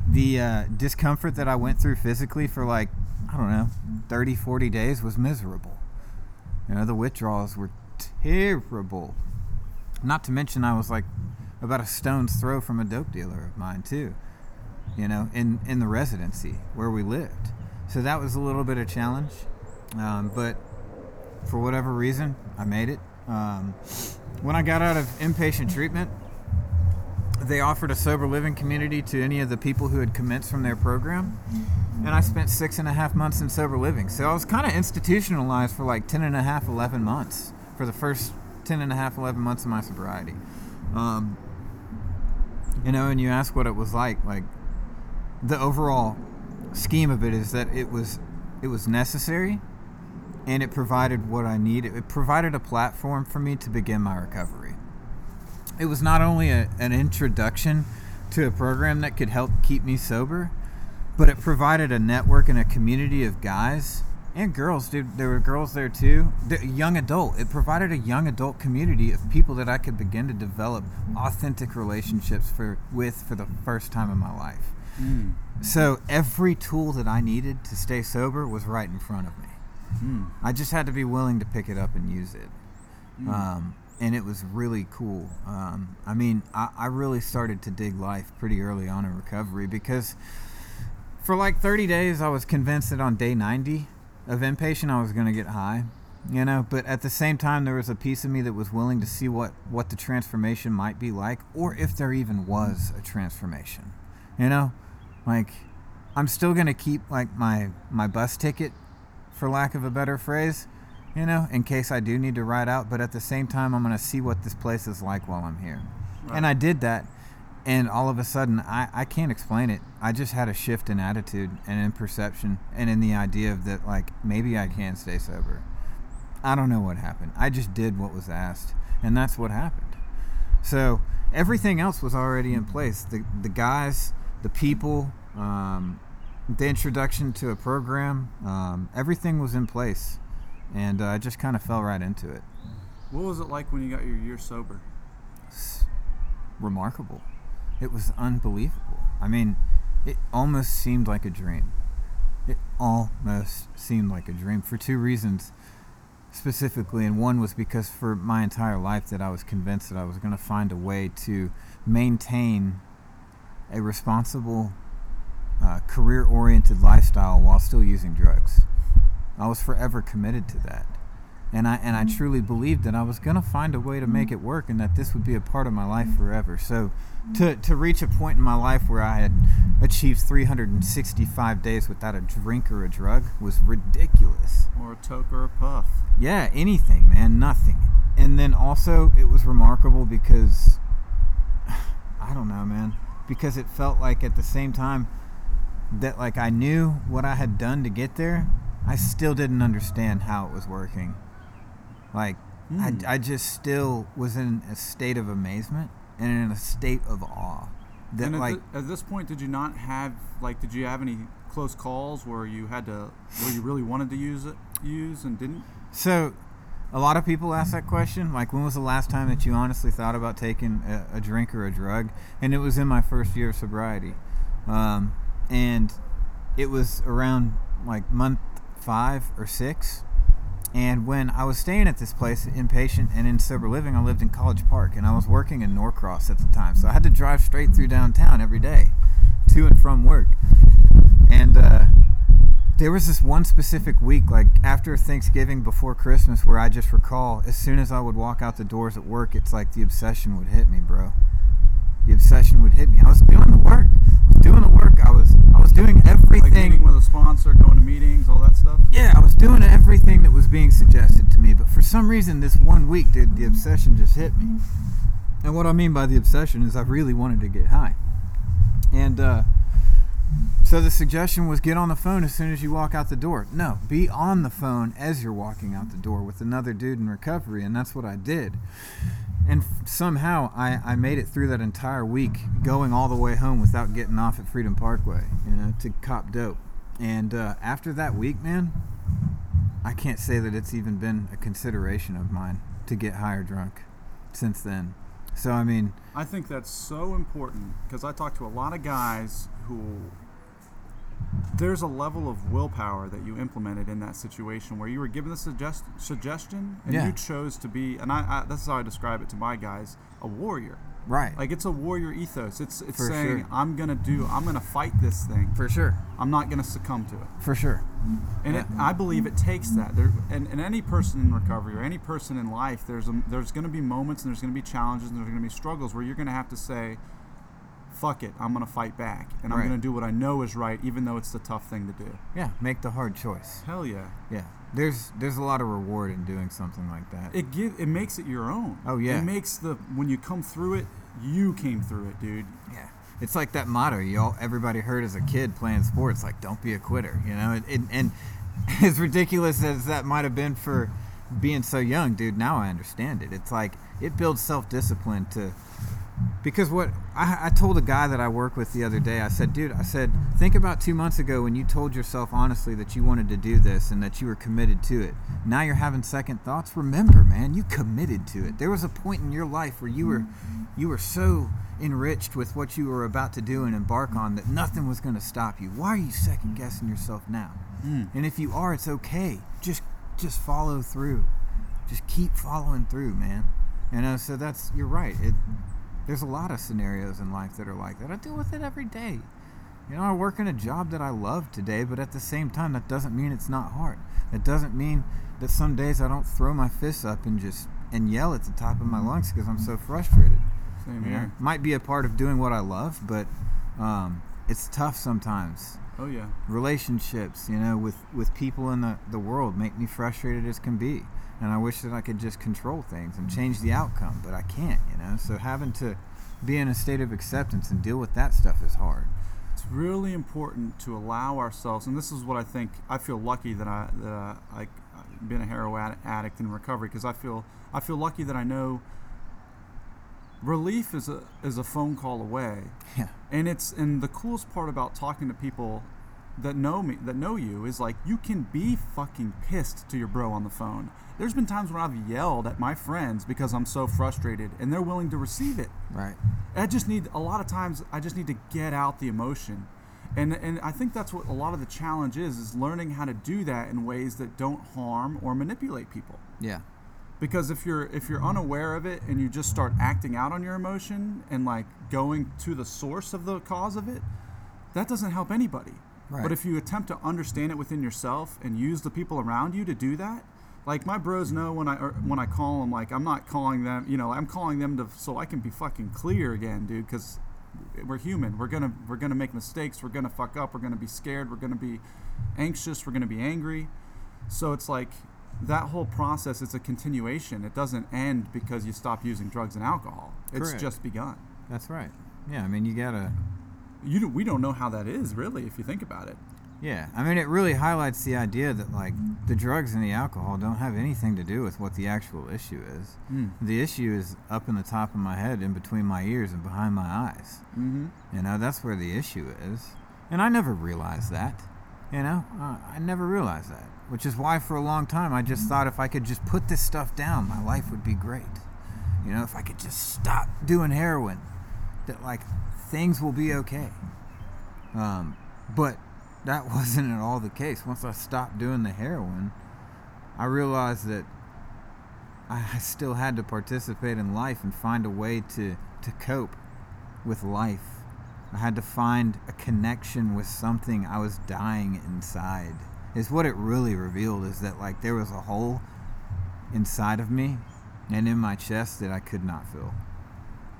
The uh, discomfort that I went through physically for like, I don't know, 30, 40 days was miserable. You know, the withdrawals were terrible. Not to mention, I was like about a stone's throw from a dope dealer of mine, too, you know, in, in the residency where we lived. So that was a little bit of challenge. Um, but for whatever reason, I made it. Um, when I got out of inpatient treatment, they offered a sober living community to any of the people who had commenced from their program. And I spent six and a half months in sober living. So I was kind of institutionalized for like 10 and a half, 11 months for the first 10 and a half, 11 months of my sobriety. Um, you know, and you ask what it was like, like the overall scheme of it is that it was it was necessary and it provided what I needed. It provided a platform for me to begin my recovery it was not only a, an introduction to a program that could help keep me sober, but it provided a network and a community of guys and girls, dude. There were girls there too. The young adult. It provided a young adult community of people that I could begin to develop authentic relationships for with for the first time in my life. Mm. So every tool that I needed to stay sober was right in front of me. Mm. I just had to be willing to pick it up and use it. Mm. Um, and it was really cool. Um, I mean, I, I, really started to dig life pretty early on in recovery because for like 30 days, I was convinced that on day 90 of inpatient, I was going to get high, you know. But at the same time, there was a piece of me that was willing to see what what the transformation might be like, or if there even was a transformation, you know. Like, I'm still going to keep like my my bus ticket, for lack of a better phrase you know, in case I do need to ride out. But at the same time, I'm going to see what this place is like while I'm here. Right. And I did that. And all of a sudden, I, I can't explain it. I just had a shift in attitude and in perception and in the idea of that, like, maybe I can stay sober. I don't know what happened. I just did what was asked. And that's what happened. So everything else was already in place. The, the guys, the people, um, the introduction to a program, um, everything was in place and uh, I just kind of fell right into it. What was it like when you got your year sober? It's remarkable. It was unbelievable. I mean, it almost seemed like a dream. It almost seemed like a dream for two reasons specifically, and one was because for my entire life that I was convinced that I was going to find a way to maintain a responsible, uh, career-oriented lifestyle while still using drugs. I was forever committed to that. And I and I mm-hmm. truly believed that I was gonna find a way to make it work and that this would be a part of my life forever. So to, to reach a point in my life where I had achieved 365 days without a drink or a drug was ridiculous. Or a toke or a puff. Yeah, anything, man, nothing. And then also it was remarkable because I don't know, man, because it felt like at the same time that like I knew what I had done to get there, I still didn't understand how it was working. Like, mm. I, hmm. I just still was in a state of amazement and in a state of awe. That and at, like, the, at this point, did you not have like, did you have any close calls where you had to, where you really wanted to use it, use and didn't? So, a lot of people ask that question. Like, when was the last time that you honestly thought about taking a, a drink or a drug? And it was in my first year of sobriety, um, and it was around like month five or six. And when I was staying at this place, inpatient and in sober living, I lived in College Park, and I was working in Norcross at the time, so I had to drive straight through downtown every day, to and from work. And uh, there was this one specific week, like after Thanksgiving, before Christmas, where I just recall, as soon as I would walk out the doors at work, it's like the obsession would hit me, bro. The obsession would hit me. I was doing the work. I was doing the work. I was I was doing everything. Like meeting with a sponsor, going to meetings, all that stuff. Yeah, I was doing everything that was being suggested to me, but for some reason, this one week, dude, the obsession just hit me. And what I mean by the obsession is I really wanted to get high, and uh, so the suggestion was get on the phone as soon as you walk out the door. No, be on the phone as you're walking out the door with another dude in recovery, and that's what I did. and somehow I, I made it through that entire week going all the way home without getting off at Freedom Parkway, you know, to cop dope. And uh, after that week, man, I can't say that it's even been a consideration of mine to get high or drunk since then. So I mean, I think that's so important because I talk to a lot of guys who there's a level of willpower that you implemented in that situation where you were given the suggest- suggestion and Yeah. you chose to be and I, I that's how I describe it to my guys a warrior right, like it's a warrior ethos it's it's For saying sure. I'm gonna do I'm gonna fight this thing for sure, I'm not gonna succumb to it for sure. and it, I believe it takes that. There, and, and any person in recovery or any person in life, there's a, there's going to be moments and there's going to be challenges and there's going to be struggles where you're going to have to say, "Fuck it, I'm going to fight back and I'm Right. going to do what I know is right, even though it's the tough thing to do." Yeah, make the hard choice. Hell yeah! Yeah, there's there's a lot of reward in doing something like that. It give it makes it your own. Oh, yeah. It makes the when you come through it, you came through it, dude. Yeah. It's like that motto you all everybody heard as a kid playing sports, like "Don't be a quitter," you know. It, it, and as ridiculous as that might have been for being so young, dude, now I understand it. It's like it builds self-discipline to because what I, I told a guy that I work with the other day, I said, dude, I said, think about two months ago when you told yourself honestly that you wanted to do this and that you were committed to it. Now you're having second thoughts. Remember, man, you committed to it. There was a point in your life where you were, you were so enriched with what you were about to do and embark on that nothing was going to stop you. Why are you second guessing yourself now? Hmm. And if you are, it's okay. Just, just follow through. Just keep following through, man. You uh, know, so that's you're right. It there's a lot of scenarios in life that are like that. I deal with it every day. You know, I work in a job that I love today, but at the same time, that doesn't mean it's not hard. It doesn't mean that some days I don't throw my fists up and just and yell at the top of my lungs because I'm so frustrated. Same You know? here. Might be a part of doing what I love, but um, it's tough sometimes. Oh yeah. Relationships, you know, with with people in the the world make me frustrated as can be, and I wish that I could just control things and change the outcome, but I can't. You know, so having to be in a state of acceptance and deal with that stuff is hard. It's really important to allow ourselves, and this is what I think. I feel lucky that I that I, I I've been a heroin addict in recovery because I feel I feel lucky that I know relief is a is a phone call away, Yeah. and it's and the coolest part about talking to people that know me that know you is like you can be fucking pissed to your bro on the phone. There's been times when I've yelled at my friends because I'm so frustrated, and they're willing to receive it. Right. I just need a lot of times I just need to get out the emotion. And and I think that's what a lot of the challenge is is learning how to do that in ways that don't harm or manipulate people. Yeah. Because if you're if you're unaware of it and you just start acting out on your emotion and like going to the source of the cause of it, that doesn't help anybody. Right. But if you attempt to understand it within yourself and use the people around you to do that, like my bros know when I or when I call them, like I'm not calling them, you know, I'm calling them to so I can be fucking clear again, dude, because we're human. We're gonna we're gonna make mistakes. We're gonna fuck up. We're gonna be scared. We're gonna be anxious. We're gonna be angry. So it's like that whole process is a continuation. It doesn't end because you stop using drugs and alcohol. It's Correct. just begun. That's right. Yeah. I mean, you gotta. You we don't know how that is really if you think about it. Yeah, I mean, it really highlights the idea that like the drugs and the alcohol don't have anything to do with what the actual issue is. Mm. The issue is up in the top of my head, in between my ears, and behind my eyes. Mm-hmm. You know, that's where the issue is. And I never realized that. You know, uh, I never realized that. Which is why for a long time I just thought if I could just put this stuff down, my life would be great. You know, if I could just stop doing heroin, that like things will be okay. Um, but that wasn't at all the case. Once I stopped doing the heroin, I realized that I still had to participate in life and find a way to, to cope with life. I had to find a connection with something I was dying inside. Is what it really revealed is that like there was a hole inside of me and in my chest that I could not fill.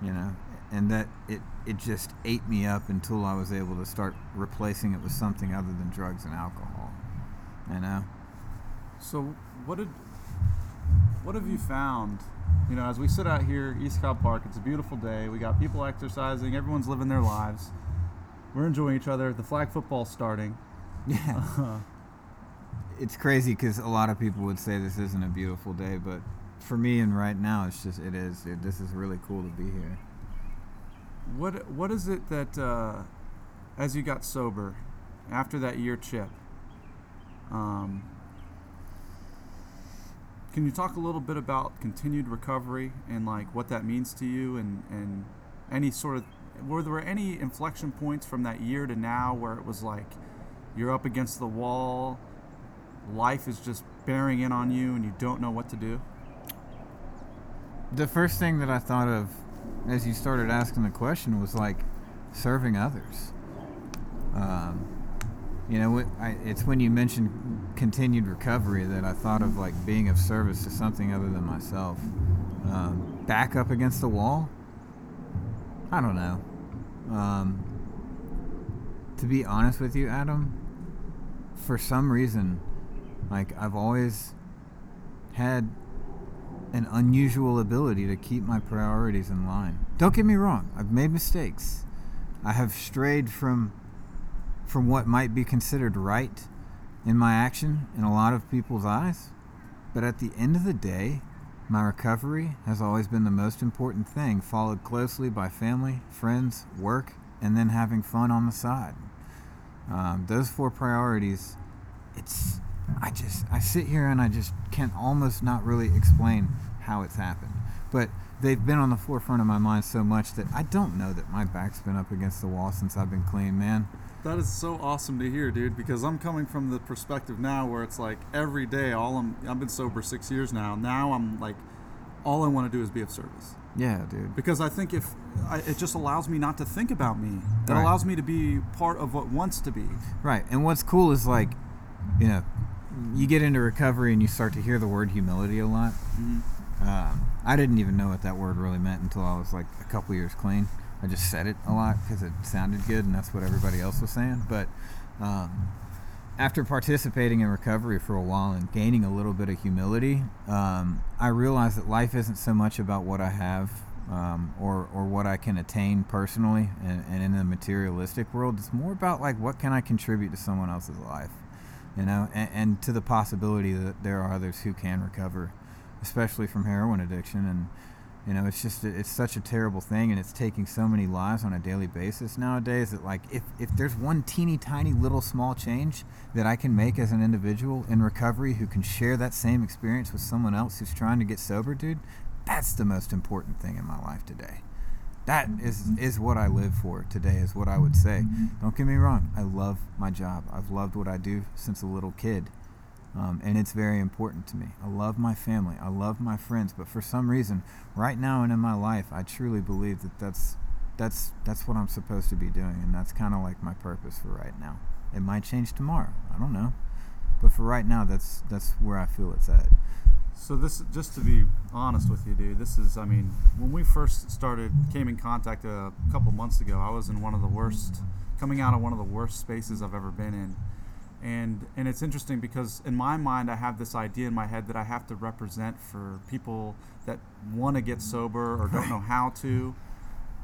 You know? And that it it just ate me up until I was able to start replacing it with something other than drugs and alcohol. You know? So what did what have you found? You know, as we sit out here, East Cobb Park, it's a beautiful day. We got people exercising. Everyone's living their lives. We're enjoying each other. The flag football's starting. Yeah. Uh-huh. it's crazy because a lot of people would say this isn't a beautiful day, but for me and right now, it's just it is. It, this is really cool to be here. What What is it that uh, as you got sober after that year chip? Um, can you talk a little bit about continued recovery and like what that means to you and and any sort of were there any inflection points from that year to now where it was like you're up against the wall, life is just bearing in on you and you don't know what to do? The first thing that I thought of as you started asking the question was like serving others. Um, you know, it's when you mentioned continued recovery that I thought of like being of service to something other than myself. Um, back up against the wall. I don't know. Um, to be honest with you, Adam, for some reason, like I've always had an unusual ability to keep my priorities in line. Don't get me wrong, I've made mistakes. I have strayed from from what might be considered right in my action in a lot of people's eyes. But at the end of the day, my recovery has always been the most important thing, followed closely by family, friends, work, and then having fun on the side. Um, those four priorities, it's, I just, I sit here and I just can almost not really explain how it's happened. But they've been on the forefront of my mind so much that I don't know that my back's been up against the wall since I've been clean, man. That is so awesome to hear, dude. Because I'm coming from the perspective now where it's like every day, all I'm I've been sober six years now. Now I'm like, all I want to do is be of service. Yeah, dude. Because I think if I, it just allows me not to think about me, it Right. allows me to be part of what wants to be. Right. And what's cool is like, you know, you get into recovery and you start to hear the word humility a lot. Um, I didn't even know what that word really meant until I was like a couple years clean. I just said it a lot because it sounded good and that's what everybody else was saying. But um, after participating in recovery for a while and gaining a little bit of humility, um, I realized that life isn't so much about what I have um, or, or what I can attain personally and, and in the materialistic world. It's more about like what can I contribute to someone else's life, you know, and, and to the possibility that there are others who can recover, especially from heroin addiction. And you know, it's just it's such a terrible thing, and it's taking so many lives on a daily basis nowadays. That like, if if there's one teeny tiny little small change that I can make as an individual in recovery who can share that same experience with someone else who's trying to get sober, dude, that's the most important thing in my life today. That is is what I live for today. Is what I would say. Don't get me wrong. I love my job. I've loved what I do since a little kid. Um, and it's very important to me. I love my family. I love my friends. But for some reason, right now and in my life, I truly believe that that's that's that's what I'm supposed to be doing, and that's kind of like my purpose for right now. It might change tomorrow. I don't know, but for right now, that's that's where I feel it's at. So this, just to be honest with you, dude, this is. I mean, when we first started, came in contact a couple months ago, I was in one of the worst, coming out of one of the worst spaces I've ever been in, and and it's interesting because in my mind, I have this idea in my head that I have to represent for people that want to get sober or don't know how to,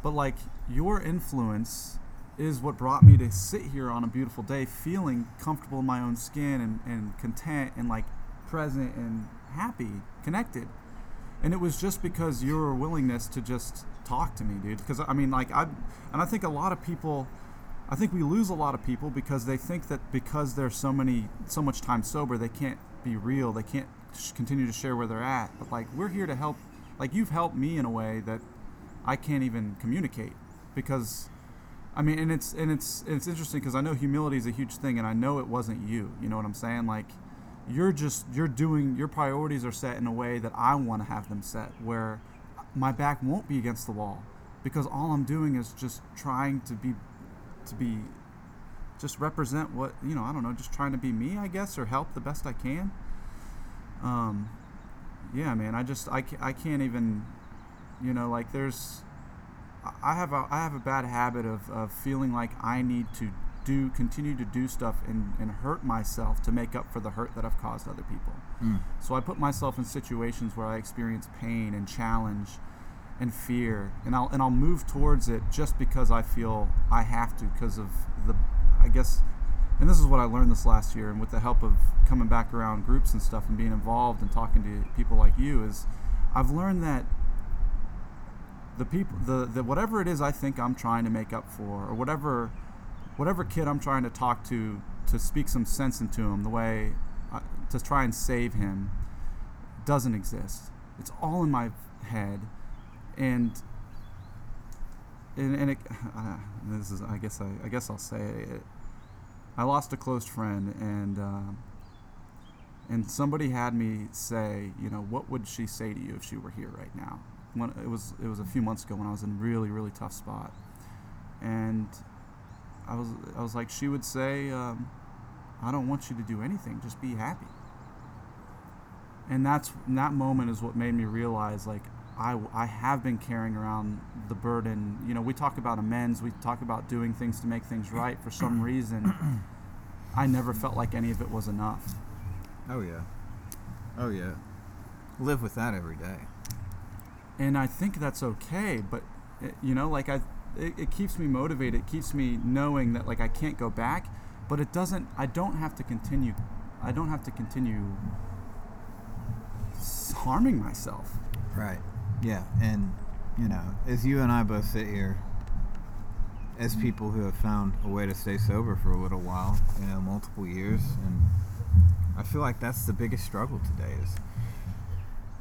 but like your influence is what brought me to sit here on a beautiful day feeling comfortable in my own skin and, and content and like present and happy connected and it was just because your willingness to just talk to me dude because i mean like i and i think a lot of people i think we lose a lot of people because they think that because they're so many so much time sober they can't be real they can't continue to share where they're at but like we're here to help like you've helped me in a way that i can't even communicate because I mean, and it's and it's it's interesting because I know humility is a huge thing, and I know it wasn't you. You know what I'm saying? Like, you're just you're doing your priorities are set in a way that I want to have them set, where my back won't be against the wall, because all I'm doing is just trying to be to be just represent what you know. I don't know, just trying to be me, I guess, or help the best I can. Um, yeah, man. I just I I can't even, you know, like there's I have a I have a bad habit of, of feeling like I need to do continue to do stuff and, and hurt myself to make up for the hurt that I've caused other people. Mm. So I put myself in situations where I experience pain and challenge and fear and I'll and I'll move towards it just because I feel I have to because of the I guess and this is what I learned this last year and with the help of coming back around groups and stuff and being involved and talking to people like you is I've learned that the people the, the whatever it is I think I'm trying to make up for or whatever whatever kid I'm trying to talk to to speak some sense into him the way I, to try and save him doesn't exist. It's all in my head and and, and it, uh, this is I guess I, I guess I'll say it. I lost a close friend and uh, and somebody had me say, you know, what would she say to you if she were here right now? When it was it was a few months ago when I was in a really really tough spot, and I was I was like she would say, um, I don't want you to do anything, just be happy. And that's that moment is what made me realize like I, I have been carrying around the burden. You know, we talk about amends, we talk about doing things to make things right. For some reason, I never felt like any of it was enough. Oh yeah. Oh yeah. Live with that every day. And I think that's okay, but you know, like I it, it keeps me motivated. It keeps me knowing that like I can't go back, but it doesn't I don't have to continue I don't have to continue harming myself. Right. Yeah, and you know, as you and I both sit here as people who have found a way to stay sober for a little while, you know, multiple years and I feel like that's the biggest struggle today is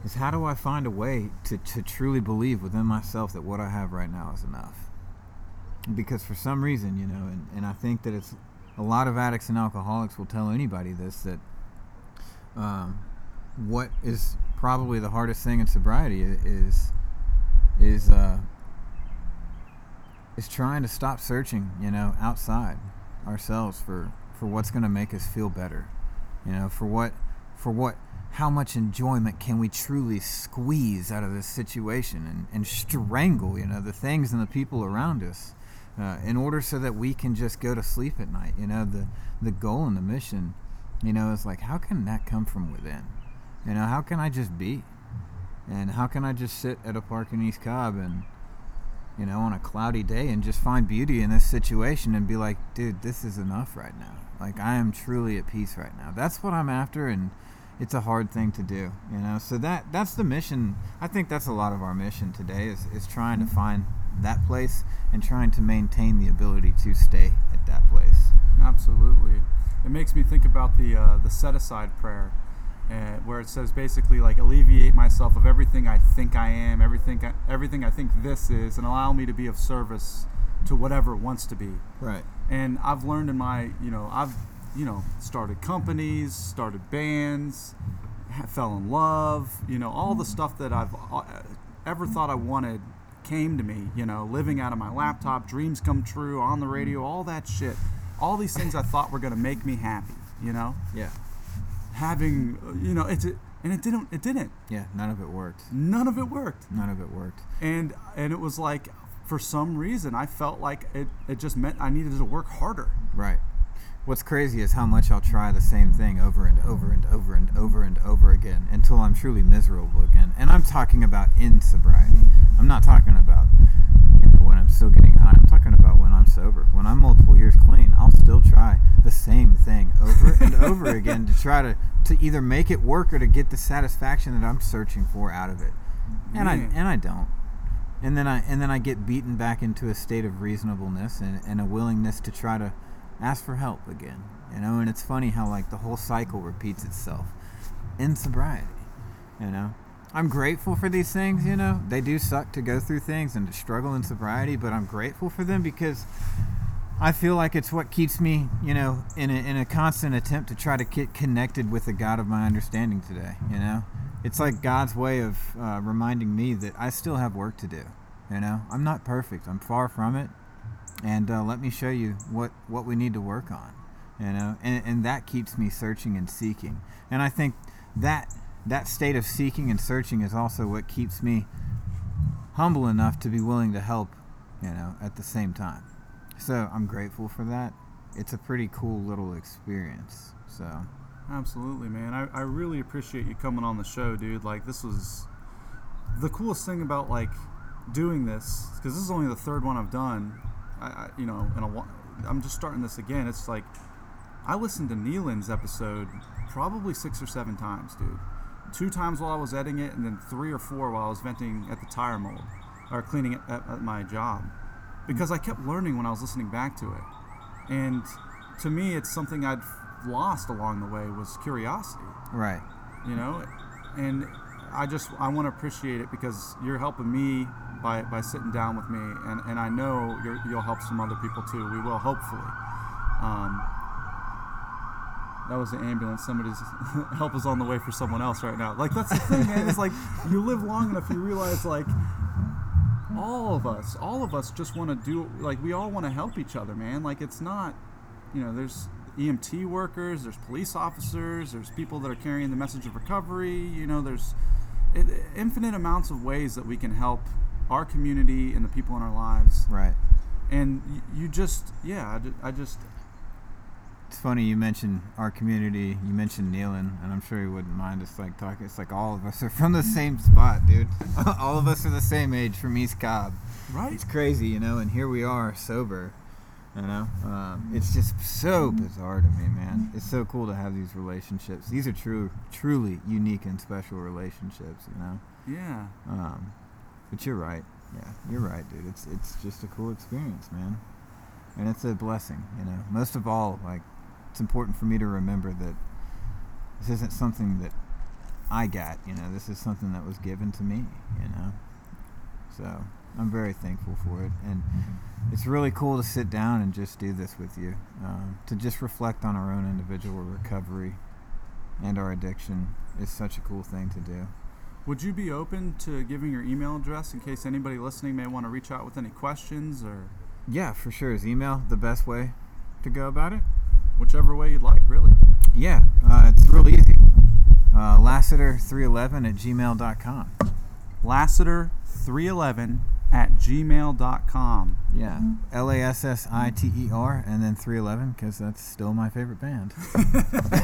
is how do I find a way to, to truly believe within myself that what I have right now is enough? Because for some reason, you know, and, and I think that it's a lot of addicts and alcoholics will tell anybody this that um, what is probably the hardest thing in sobriety is is uh, is trying to stop searching, you know, outside ourselves for for what's going to make us feel better. You know, for what, for what, how much enjoyment can we truly squeeze out of this situation and, and strangle, you know, the things and the people around us, uh, in order so that we can just go to sleep at night. You know, the the goal and the mission, you know, is like how can that come from within? You know, how can I just be? And how can I just sit at a park in East Cobb and you know, on a cloudy day and just find beauty in this situation and be like, dude, this is enough right now. Like I am truly at peace right now. That's what I'm after and it's a hard thing to do, you know. So that that's the mission. I think that's a lot of our mission today is is trying to find that place and trying to maintain the ability to stay at that place. Absolutely. It makes me think about the uh, the set aside prayer uh, where it says basically like alleviate myself of everything I think I am, everything I, everything I think this is, and allow me to be of service to whatever it wants to be. Right. And I've learned in my, you know, I've, you know, started companies, started bands, fell in love, you know, all the stuff that I've uh, ever thought I wanted came to me, you know, living out of my laptop, dreams come true on the radio, all that shit. All these things I thought were going to make me happy, you know? Yeah. Having you know it's and it didn't it didn't. Yeah none of it worked. None of it worked. None of it worked. And and it was like for some reason i felt like it it just meant i needed to work harder. Right what's crazy is how much i'll try the same thing over and over and over and over and over again until i'm truly miserable again. And i'm talking about in sobriety. I'm not talking about you know, when i'm still getting high. I'm talking about when i'm sober. When i'm multiple years clean i'll still try the same thing over and over again to try to, to either make it work or to get the satisfaction that I'm searching for out of it. And I and I don't. And then I and then I get beaten back into a state of reasonableness and, and a willingness to try to ask for help again. You know, and it's funny how like the whole cycle repeats itself in sobriety. You know. I'm grateful for these things, you know. They do suck to go through things and to struggle in sobriety, but I'm grateful for them because I feel like it's what keeps me, you know, in a, in a constant attempt to try to get connected with the God of my understanding today. You know, it's like God's way of uh, reminding me that I still have work to do. You know, I'm not perfect. I'm far from it, and uh, let me show you what what we need to work on. You know, and and that keeps me searching and seeking. And I think that that state of seeking and searching is also what keeps me humble enough to be willing to help. You know, at the same time. So I'm grateful for that. It's a pretty cool little experience. So. Absolutely, man. I, I really appreciate you coming on the show, dude. Like this was the coolest thing about like doing this because this is only the third one I've done. I, I you know, and I'm just starting this again. It's like I listened to Nealon's episode probably six or seven times, dude. two times while I was editing it, and then three or four while I was venting at the tire mold or cleaning it at, at my job, because I kept learning when I was listening back to it, and to me, it's something I'd lost along the way was curiosity. Right. You know, and I just I want to appreciate it because you're helping me by, by sitting down with me, and, and I know you will help some other people too. We will hopefully. Um, that was the ambulance. Somebody's help is on the way for someone else right now. Like that's the thing, man. It's like you live long enough, you realize like all of us, all of us just want to do like we all want to help each other, man. Like it's not, you know, there's EMT workers, there's police officers, there's people that are carrying the message of recovery. You know, there's infinite amounts of ways that we can help our community and the people in our lives. Right. And you just, yeah, I just, it's funny you mentioned our community. You mentioned Nealon, and I'm sure he wouldn't mind us like talking. It's like all of us are from the same spot, dude. all of us are the same age from East Cobb. Right. It's crazy, you know. And here we are, sober. You know, um, it's just so bizarre to me, man. It's so cool to have these relationships. These are true, truly unique and special relationships. You know. Yeah. Um, but you're right. Yeah, you're right, dude. It's it's just a cool experience, man. And it's a blessing, you know. Most of all, like it's important for me to remember that this isn't something that I got, you know. This is something that was given to me, you know. So, I'm very thankful for it and it's really cool to sit down and just do this with you. Um, to just reflect on our own individual recovery and our addiction is such a cool thing to do. Would you be open to giving your email address in case anybody listening may want to reach out with any questions or? Yeah, for sure. Is email the best way to go about it? Whichever way you'd like, really. Yeah, uh, it's real easy. Uh, Lassiter311 at gmail.com. Lassiter311 at gmail.com. Yeah, L A S S I T E R and then 311 because that's still my favorite band.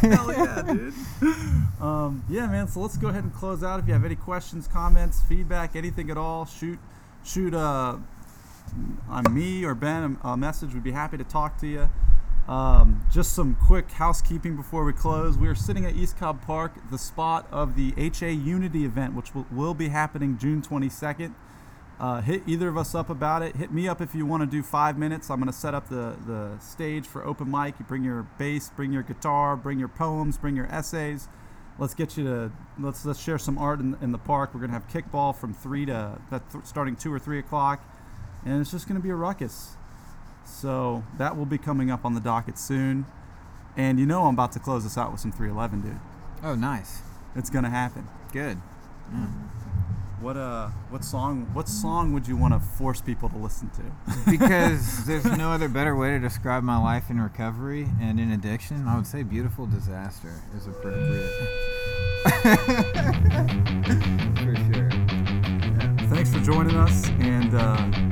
Hell yeah, dude. Um, yeah, man. So let's go ahead and close out. If you have any questions, comments, feedback, anything at all, shoot shoot uh, on me or Ben a, a message. We'd be happy to talk to you. Um, just some quick housekeeping before we close. We are sitting at East Cobb Park, the spot of the HA Unity event, which will, will be happening June 22nd. Uh, hit either of us up about it. Hit me up if you want to do five minutes. I'm going to set up the, the stage for open mic. You bring your bass, bring your guitar, bring your poems, bring your essays. Let's get you to let's let's share some art in, in the park. We're going to have kickball from three to that th- starting two or three o'clock, and it's just going to be a ruckus. So that will be coming up on the docket soon. And you know I'm about to close this out with some 311, dude. Oh, nice. It's going to happen. Good. Yeah. What uh, what song? What song would you want to force people to listen to? because there's no other better way to describe my life in recovery and in addiction. I would say "Beautiful Disaster" is appropriate. for sure. Yeah. Thanks for joining us, and uh,